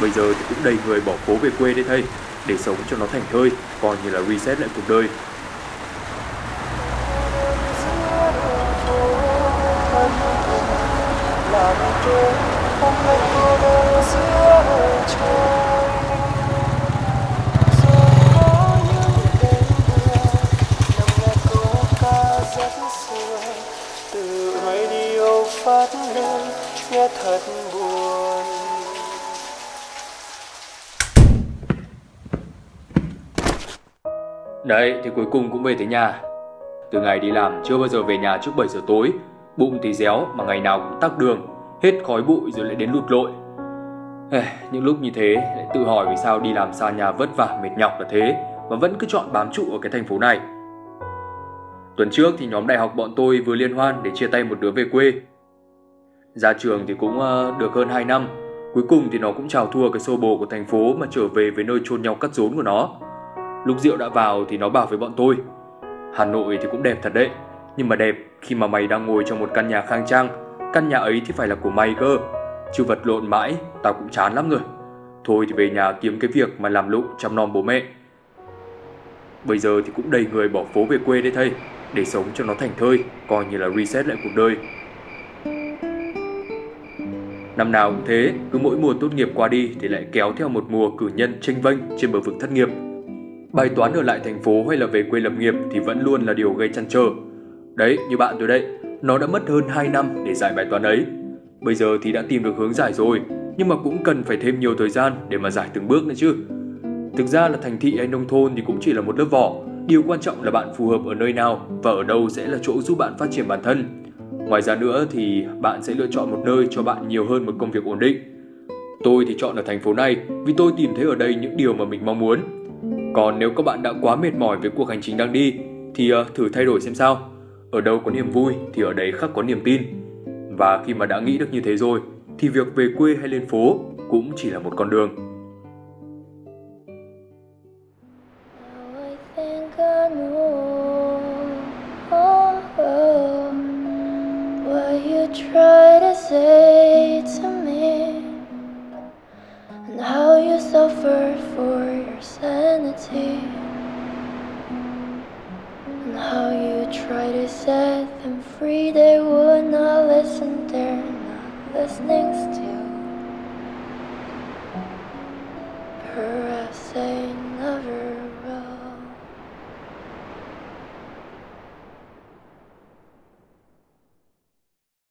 Bây giờ thì cũng đầy người bỏ phố về quê đây thầy, để sống cho nó thành thơi, coi như là reset lại cuộc đời. làm tôi Đấy, thì cuối cùng cũng về tới nhà. Từ ngày đi làm chưa bao giờ về nhà trước 7 giờ tối, bụng thì réo mà ngày nào cũng tắc đường, hết khói bụi rồi lại đến lụt lội. Ê, những lúc như thế lại tự hỏi vì sao đi làm xa nhà vất vả mệt nhọc là thế mà vẫn cứ chọn bám trụ ở cái thành phố này. Tuần trước thì nhóm đại học bọn tôi vừa liên hoan để chia tay một đứa về quê. Ra trường thì cũng uh, được hơn 2 năm, cuối cùng thì nó cũng chào thua cái xô bồ của thành phố mà trở về với nơi chôn nhau cắt rốn của nó. Lúc rượu đã vào thì nó bảo với bọn tôi. Hà Nội thì cũng đẹp thật đấy Nhưng mà đẹp khi mà mày đang ngồi trong một căn nhà khang trang. Căn nhà ấy thì phải là của mày cơ. Chứ vật lộn mãi Tao cũng chán lắm rồi. Thôi thì về nhà kiếm cái việc mà làm lụng chăm nom bố mẹ. Bây giờ thì cũng đầy người bỏ phố về quê đấy thầy Để sống cho nó thành thơi Coi như là reset lại cuộc đời. Năm nào cũng thế, cứ mỗi mùa tốt nghiệp qua đi thì lại kéo theo một mùa cử nhân tranh vênh trên bờ vực thất nghiệp. Bài toán ở lại thành phố hay là về quê lập nghiệp thì vẫn luôn là điều gây chăn trở. Đấy, như bạn tôi đấy, nó đã mất hơn 2 năm để giải bài toán ấy. Bây giờ thì đã tìm được hướng giải rồi, nhưng mà cũng cần phải thêm nhiều thời gian để mà giải từng bước nữa chứ. Thực ra là thành thị hay nông thôn thì cũng chỉ là một lớp vỏ, điều quan trọng là bạn phù hợp ở nơi nào và ở đâu sẽ là chỗ giúp bạn phát triển bản thân. Ngoài ra nữa thì bạn sẽ lựa chọn một nơi cho bạn nhiều hơn một công việc ổn định. Tôi thì chọn ở thành phố này vì tôi tìm thấy ở đây những điều mà mình mong muốn còn nếu các bạn đã quá mệt mỏi với cuộc hành trình đang đi thì uh, thử thay đổi xem sao. Ở đâu có niềm vui thì ở đấy khắc có niềm tin. Và khi mà đã nghĩ được như thế rồi thì việc về quê hay lên phố cũng chỉ là một con đường. and how you try to set them free. They would not listen, they're not listening still. Perhaps they never.